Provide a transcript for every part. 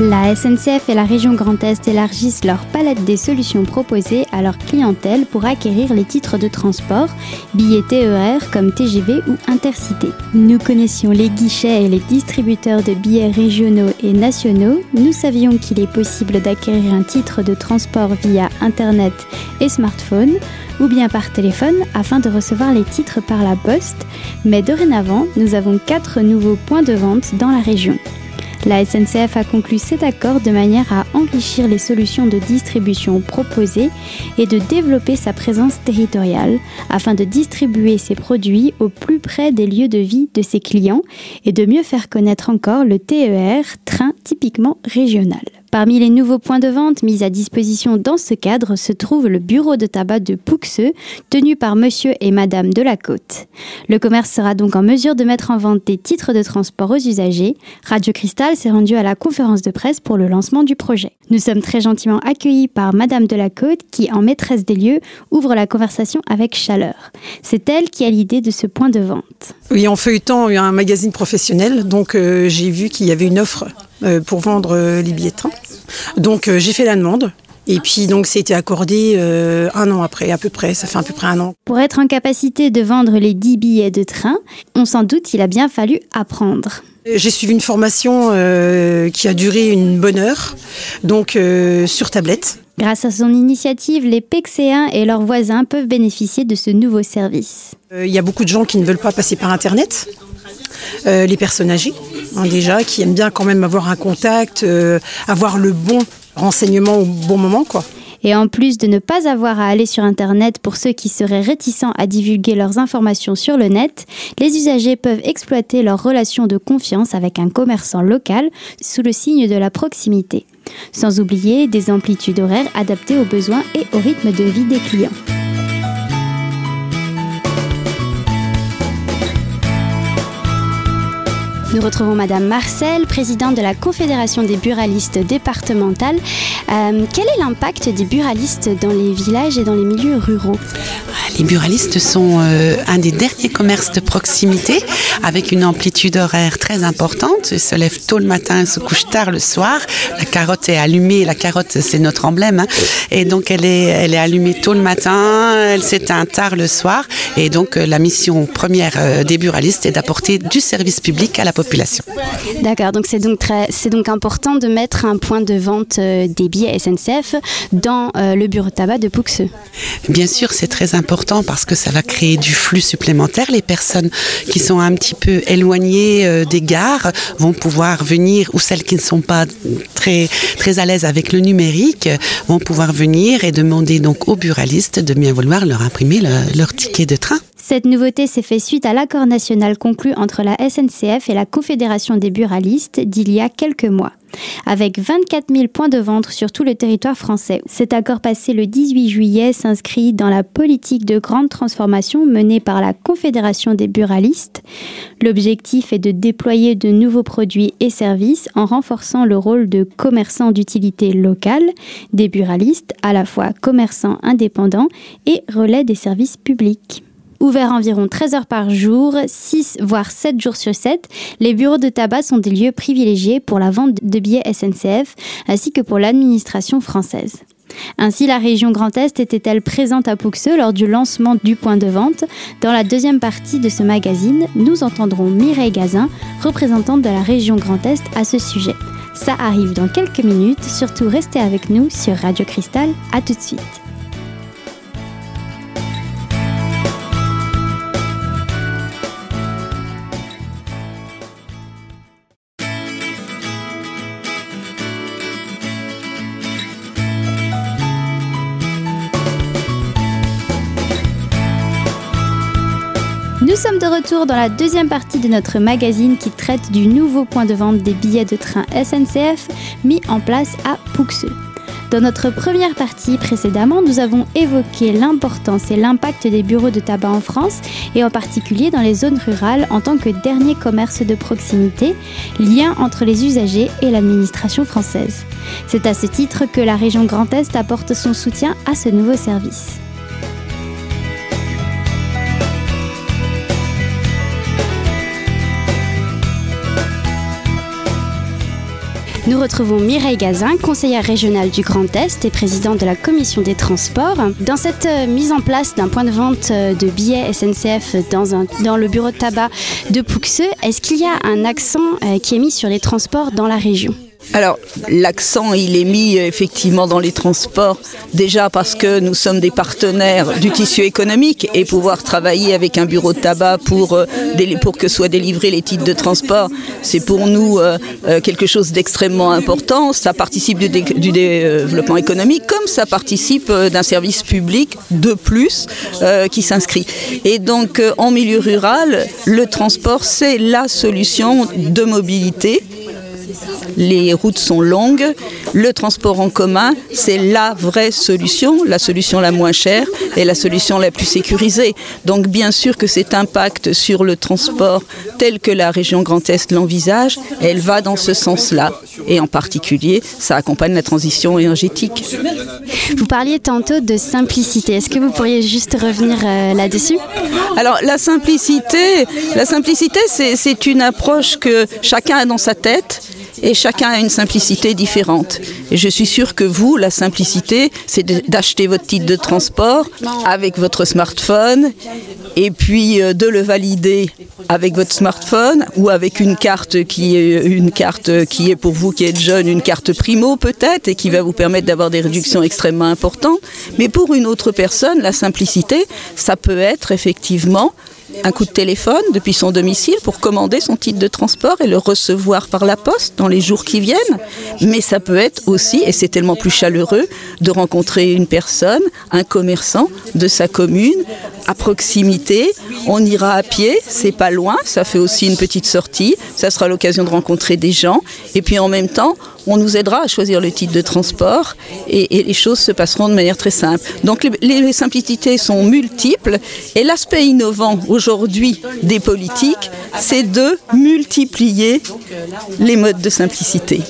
La SNCF et la région Grand Est élargissent leur palette des solutions proposées à leur clientèle pour acquérir les titres de transport, billets TER comme TGV ou Intercité. Nous connaissions les guichets et les distributeurs de billets régionaux et nationaux. Nous savions qu'il est possible d'acquérir un titre de transport via Internet et smartphone ou bien par téléphone afin de recevoir les titres par la poste. Mais dorénavant, nous avons quatre nouveaux points de vente dans la région. La SNCF a conclu cet accord de manière à enrichir les solutions de distribution proposées et de développer sa présence territoriale afin de distribuer ses produits au plus près des lieux de vie de ses clients et de mieux faire connaître encore le TER, train typiquement régional. Parmi les nouveaux points de vente mis à disposition dans ce cadre se trouve le bureau de tabac de Pouxeux, tenu par monsieur et madame de la Côte. Le commerce sera donc en mesure de mettre en vente des titres de transport aux usagers. Radio Cristal s'est rendu à la conférence de presse pour le lancement du projet. Nous sommes très gentiment accueillis par madame de la Côte qui, en maîtresse des lieux, ouvre la conversation avec chaleur. C'est elle qui a l'idée de ce point de vente. Oui, en feuilletant un magazine professionnel, donc euh, j'ai vu qu'il y avait une offre pour vendre euh, les billets de train. Donc euh, j'ai fait la demande. Et puis donc été accordé un an après, à peu près, ça fait à peu près un an. Pour être en capacité de vendre les 10 billets de train, on s'en doute, il a bien fallu apprendre. J'ai suivi une formation qui a duré une bonne heure, donc sur tablette. Grâce à son initiative, les Pexéens et leurs voisins peuvent bénéficier de ce nouveau service. Il y a beaucoup de gens qui ne veulent pas passer par Internet, les personnes âgées. Hein, déjà, qui aiment bien quand même avoir un contact, euh, avoir le bon renseignement au bon moment. Et en plus de ne pas avoir à aller sur Internet pour ceux qui seraient réticents à divulguer leurs informations sur le net, les usagers peuvent exploiter leur relation de confiance avec un commerçant local sous le signe de la proximité. Sans oublier des amplitudes horaires adaptées aux besoins et au rythme de vie des clients. Nous retrouvons Madame Marcel, présidente de la Confédération des buralistes départementales. Euh, quel est l'impact des buralistes dans les villages et dans les milieux ruraux? Les buralistes sont euh, un des derniers commerces de proximité avec une amplitude horaire très importante. Ils se lèvent tôt le matin, se couchent tard le soir. La carotte est allumée. La carotte, c'est notre emblème. Hein. Et donc, elle est, elle est allumée tôt le matin, elle s'éteint tard le soir. Et donc, euh, la mission première des buralistes est d'apporter du service public à la population. D'accord, donc c'est donc très, c'est donc important de mettre un point de vente euh, des billets SNCF dans euh, le bureau de tabac de Pouxeux. Bien sûr, c'est très important parce que ça va créer du flux supplémentaire. Les personnes qui sont un petit peu éloignées euh, des gares vont pouvoir venir, ou celles qui ne sont pas très, très à l'aise avec le numérique, vont pouvoir venir et demander donc aux buralistes de bien vouloir leur imprimer leur ticket de train. Cette nouveauté s'est fait suite à l'accord national conclu entre la SNCF et la Confédération des buralistes d'il y a quelques mois. Avec 24 000 points de vente sur tout le territoire français. Cet accord passé le 18 juillet s'inscrit dans la politique de grande transformation menée par la Confédération des buralistes. L'objectif est de déployer de nouveaux produits et services en renforçant le rôle de commerçants d'utilité locale des buralistes, à la fois commerçants indépendants et relais des services publics. Ouvert environ 13 heures par jour, 6 voire 7 jours sur 7, les bureaux de tabac sont des lieux privilégiés pour la vente de billets SNCF ainsi que pour l'administration française. Ainsi, la région Grand Est était-elle présente à Pouxeux lors du lancement du point de vente? Dans la deuxième partie de ce magazine, nous entendrons Mireille Gazin, représentante de la région Grand Est, à ce sujet. Ça arrive dans quelques minutes, surtout restez avec nous sur Radio Cristal. À tout de suite. Sommes de retour dans la deuxième partie de notre magazine qui traite du nouveau point de vente des billets de train SNCF mis en place à Pouxeux. Dans notre première partie précédemment, nous avons évoqué l'importance et l'impact des bureaux de tabac en France et en particulier dans les zones rurales en tant que dernier commerce de proximité, lien entre les usagers et l'administration française. C'est à ce titre que la région Grand Est apporte son soutien à ce nouveau service. Nous retrouvons Mireille Gazin, conseillère régionale du Grand Est et présidente de la commission des transports. Dans cette euh, mise en place d'un point de vente euh, de billets SNCF dans, le bureau de tabac de Pouxeux, est-ce qu'il y a un accent euh, qui est mis sur les transports dans la région? Alors, l'accent, il est mis euh, effectivement dans les transports, déjà parce que nous sommes des partenaires du tissu économique et pouvoir travailler avec un bureau de tabac pour, euh, pour que soient délivrés les titres de transport, c'est pour nous euh, quelque chose d'extrêmement important. Ça participe du, du, développement économique comme ça participe d'un service public de plus qui s'inscrit. Et donc, en milieu rural, le transport, c'est la solution de mobilité les routes sont longues, le transport en commun, c'est la vraie solution, la solution la moins chère et la solution la plus sécurisée. Donc bien sûr que cet impact sur le transport tel que la région Grand Est l'envisage, elle va dans ce sens-là. Et en particulier, ça accompagne la transition énergétique. Vous parliez tantôt de simplicité. Est-ce que vous pourriez juste revenir euh, là-dessus? Alors la simplicité, la simplicité, c'est une approche que chacun a dans sa tête et chacun a une simplicité différente. Et je suis sûre que vous, la simplicité, c'est d'acheter votre titre de transport avec votre smartphone et puis euh, de le valider avec votre smartphone ou avec une carte qui est une carte qui est pour vous qui êtes jeune, une carte primo peut-être et qui va vous permettre d'avoir des réductions extrêmement importantes. Mais pour une autre personne, la simplicité, ça peut être effectivement un coup de téléphone depuis son domicile pour commander son titre de transport et le recevoir par la poste dans les jours qui viennent. Mais ça peut être aussi, et c'est tellement plus chaleureux, de rencontrer une personne, un commerçant de sa commune à proximité. On ira à pied, c'est pas loin, ça fait aussi une petite sortie, ça sera l'occasion de rencontrer des gens. Et puis en même temps, on nous aidera à choisir le titre de transport et, les choses se passeront de manière très simple. Donc les, simplicités sont multiples et l'aspect innovant aujourd'hui des politiques, c'est de multiplier les modes de simplicité.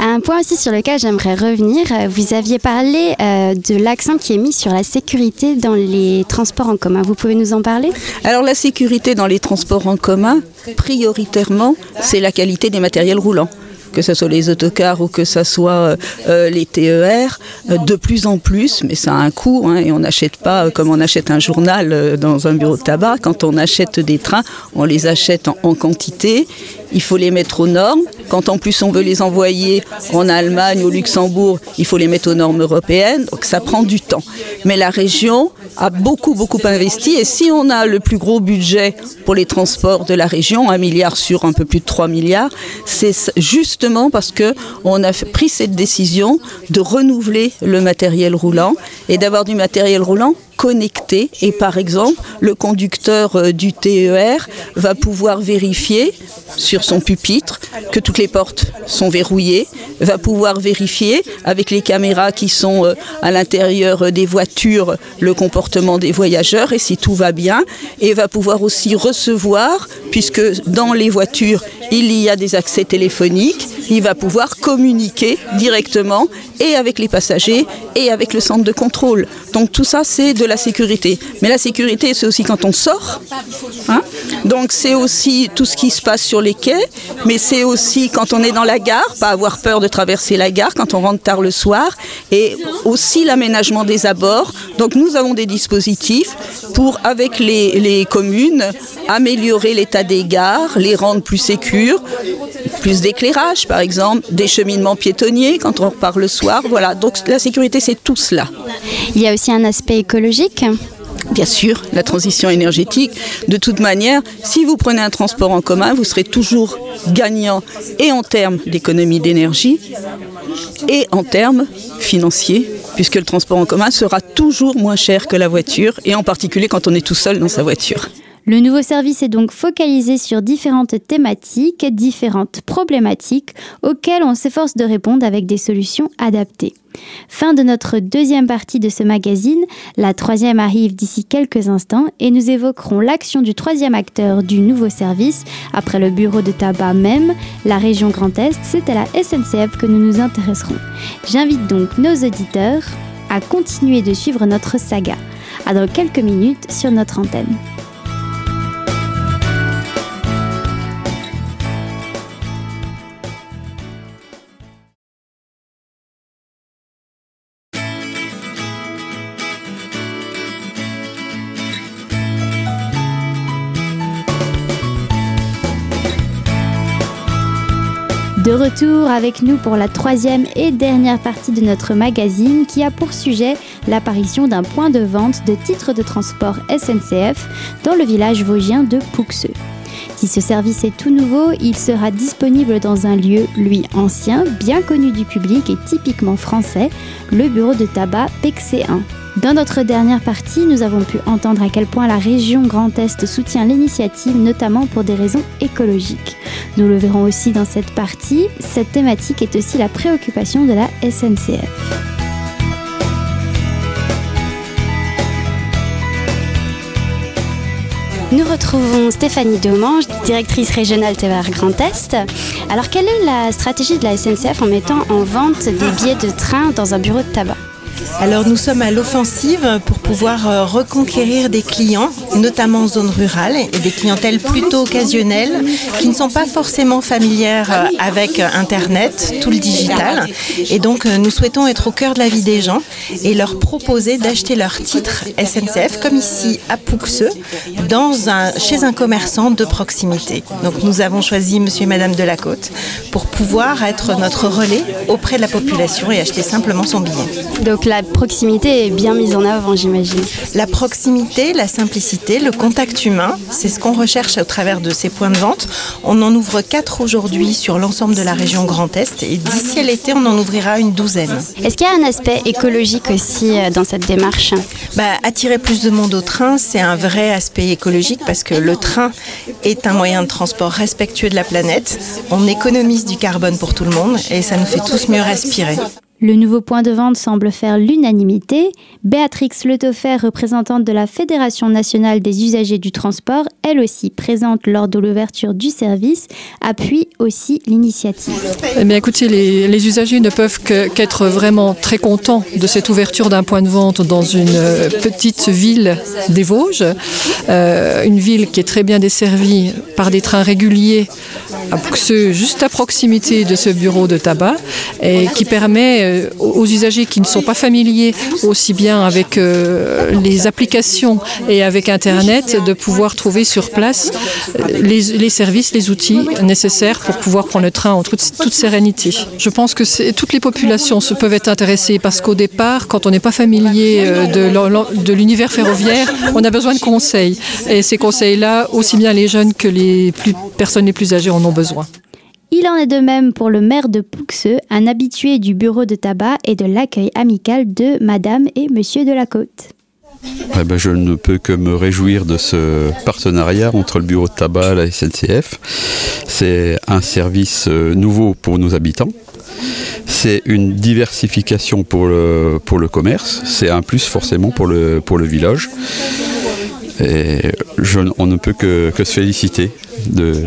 Un point aussi sur lequel j'aimerais revenir, vous aviez parlé euh, de l'accent qui est mis sur la sécurité dans les transports en commun. Vous pouvez nous en parler? Alors la sécurité dans les transports en commun, prioritairement, c'est la qualité des matériels roulants que ce soit les autocars ou que ce soit euh, euh, les TER, euh, de plus en plus, mais ça a un coût, hein, et on n'achète pas comme on achète un journal dans un bureau de tabac. Quand on achète des trains, on les achète en quantité, il faut les mettre aux normes. Quand en plus on veut les envoyer en Allemagne, au Luxembourg, il faut les mettre aux normes européennes. Donc ça prend du temps. Mais la région a beaucoup, beaucoup investi. Et si on a le plus gros budget pour les transports de la région, un milliard sur un peu plus de 3 milliards, c'est justement parce qu'on a pris cette décision de renouveler le matériel roulant et d'avoir du matériel roulant et par exemple le conducteur euh, du TER va pouvoir vérifier sur son pupitre que toutes les portes sont verrouillées, va pouvoir vérifier avec les caméras qui sont euh, à l'intérieur des voitures le comportement des voyageurs et si tout va bien et va pouvoir aussi recevoir puisque dans les voitures il y a des accès téléphoniques, il va pouvoir communiquer directement et avec les passagers et avec le centre de contrôle. Donc tout ça, c'est de la sécurité. Mais la sécurité, c'est aussi quand on sort. Hein. Donc c'est aussi tout ce qui se passe sur les quais, mais c'est aussi quand on est dans la gare, pas avoir peur de traverser la gare quand on rentre tard le soir, et aussi l'aménagement des abords. Donc nous avons des dispositifs pour, avec les, communes, améliorer l'état des gares, les rendre plus sécures, plus d'éclairage par exemple, des cheminements piétonniers quand on repart le soir. Voilà, donc la sécurité c'est tout cela. Il y a aussi un aspect écologique Bien sûr, la transition énergétique. De toute manière, si vous prenez un transport en commun, vous serez toujours gagnant et en termes d'économie d'énergie et en termes financiers, puisque le transport en commun sera toujours moins cher que la voiture, et en particulier quand on est tout seul dans sa voiture. Le nouveau service est donc focalisé sur différentes thématiques, différentes problématiques auxquelles on s'efforce de répondre avec des solutions adaptées. Fin de notre deuxième partie de ce magazine, la troisième arrive d'ici quelques instants et nous évoquerons l'action du troisième acteur du nouveau service. Après le bureau de tabac même, la région Grand Est, c'est à la SNCF que nous nous intéresserons. J'invite donc nos auditeurs à continuer de suivre notre saga. À dans quelques minutes sur notre antenne. De retour avec nous pour la troisième et dernière partie de notre magazine qui a pour sujet l'apparition d'un point de vente de titres de transport SNCF dans le village vosgien de Pouxeux. Si ce service est tout nouveau, il sera disponible dans un lieu, lui ancien, bien connu du public et typiquement français, le bureau de tabac PEC1. Dans notre dernière partie, nous avons pu entendre à quel point la région Grand Est soutient l'initiative, notamment pour des raisons écologiques. Nous le verrons aussi dans cette partie, cette thématique est aussi la préoccupation de la SNCF. Nous retrouvons Stéphanie Domange, directrice régionale TER Grand Est. Alors, quelle est la stratégie de la SNCF en mettant en vente des billets de train dans un bureau de tabac? Alors nous sommes à l'offensive pour pouvoir euh, reconquérir des clients, notamment en zone rurale, et des clientèles plutôt occasionnelles qui ne sont pas forcément familières euh, avec euh, Internet, tout le digital. Et donc nous souhaitons être au cœur de la vie des gens et leur proposer d'acheter leur titre SNCF, comme ici à Pouxeux, chez un commerçant de proximité. Donc nous avons choisi Monsieur et Madame de pour pouvoir être notre relais auprès de la population et acheter simplement son billet. La proximité est bien mise en avant, j'imagine. La proximité, la simplicité, le contact humain, c'est ce qu'on recherche au travers de ces points de vente. On en ouvre quatre aujourd'hui sur l'ensemble de la région Grand Est et d'ici à l'été, on en ouvrira une douzaine. Est-ce qu'il y a un aspect écologique aussi euh, dans cette démarche? Bah, Attirer plus de monde au train, c'est un vrai aspect écologique parce que le train est un moyen de transport respectueux de la planète. On économise du carbone pour tout le monde et ça nous fait tous mieux respirer. Le nouveau point de vente semble faire l'unanimité. Béatrix Letoffer, représentante de la Fédération nationale des usagers du transport, elle aussi présente lors de l'ouverture du service, appuie aussi l'initiative. Eh écoutez, les, usagers ne peuvent qu'être vraiment très contents de cette ouverture d'un point de vente dans une euh, petite ville des Vosges, euh, une ville qui est très bien desservie par des trains réguliers, juste à proximité de ce bureau de tabac, et qui permet euh, aux usagers qui ne sont pas familiers aussi bien avec euh, les applications et avec Internet de pouvoir trouver sur place euh, les, services, les outils nécessaires pour pouvoir prendre le train en toute, sérénité. Je pense que toutes les populations se peuvent être intéressées parce qu'au départ, quand on n'est pas familier de l'univers ferroviaire, on a besoin de conseils. Et ces conseils-là, aussi bien les jeunes que les personnes les plus âgées en ont besoin. Il en est de même pour le maire de Pouxeux, un habitué du bureau de tabac et de l'accueil amical de Madame et Monsieur de la Côte. Eh ben, je ne peux que me réjouir de ce partenariat entre le bureau de tabac et la SNCF. C'est un service euh, nouveau pour nos habitants. C'est une diversification pour le, pour le commerce. C'est un plus forcément pour le, pour le village. Et on ne peut que, que se féliciter de,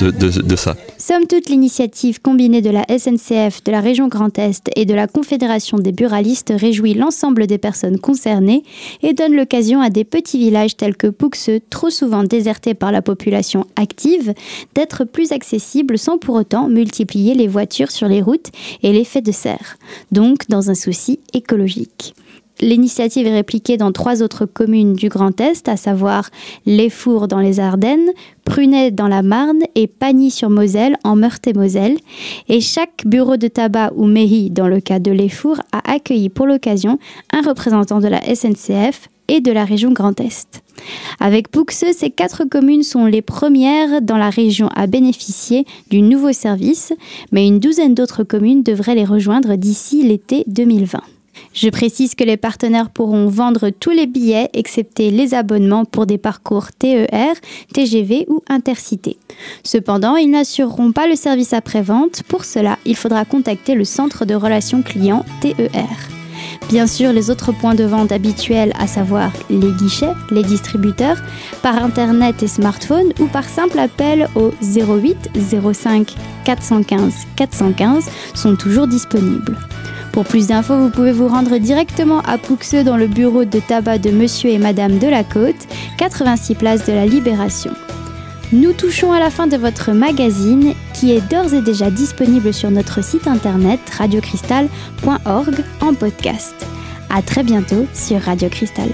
de, ça. Somme toute, l'initiative combinée de la SNCF, de la région Grand Est et de la Confédération des buralistes réjouit l'ensemble des personnes concernées et donne l'occasion à des petits villages tels que Pouxeux, trop souvent désertés par la population active, d'être plus accessibles sans pour autant multiplier les voitures sur les routes et l'effet de serre, donc dans un souci écologique. L'initiative est répliquée dans trois autres communes du Grand Est, à savoir Les Fours dans les Ardennes, Prunet dans la Marne et Pagny-sur-Moselle en Meurthe-et-Moselle. Et chaque bureau de tabac ou mairie, dans le cas de Les Fours, a accueilli pour l'occasion un représentant de la SNCF et de la région Grand Est. Avec Pouxeux, ces quatre communes sont les premières dans la région à bénéficier du nouveau service, mais une douzaine d'autres communes devraient les rejoindre d'ici l'été 2020. Je précise que les partenaires pourront vendre tous les billets excepté les abonnements pour des parcours TER, TGV ou Intercité. Cependant, ils n'assureront pas le service après-vente. Pour cela, il faudra contacter le centre de relations clients TER. Bien sûr, les autres points de vente habituels, à savoir les guichets, les distributeurs, par Internet et smartphone ou par simple appel au 08 05 415 415, sont toujours disponibles. Pour plus d'infos, vous pouvez vous rendre directement à Pouxeux dans le bureau de tabac de Monsieur et Madame de la Côte, 86 place de la Libération. Nous touchons à la fin de votre magazine qui est d'ores et déjà disponible sur notre site internet radiocristal.org en podcast. À très bientôt sur Radio Cristal.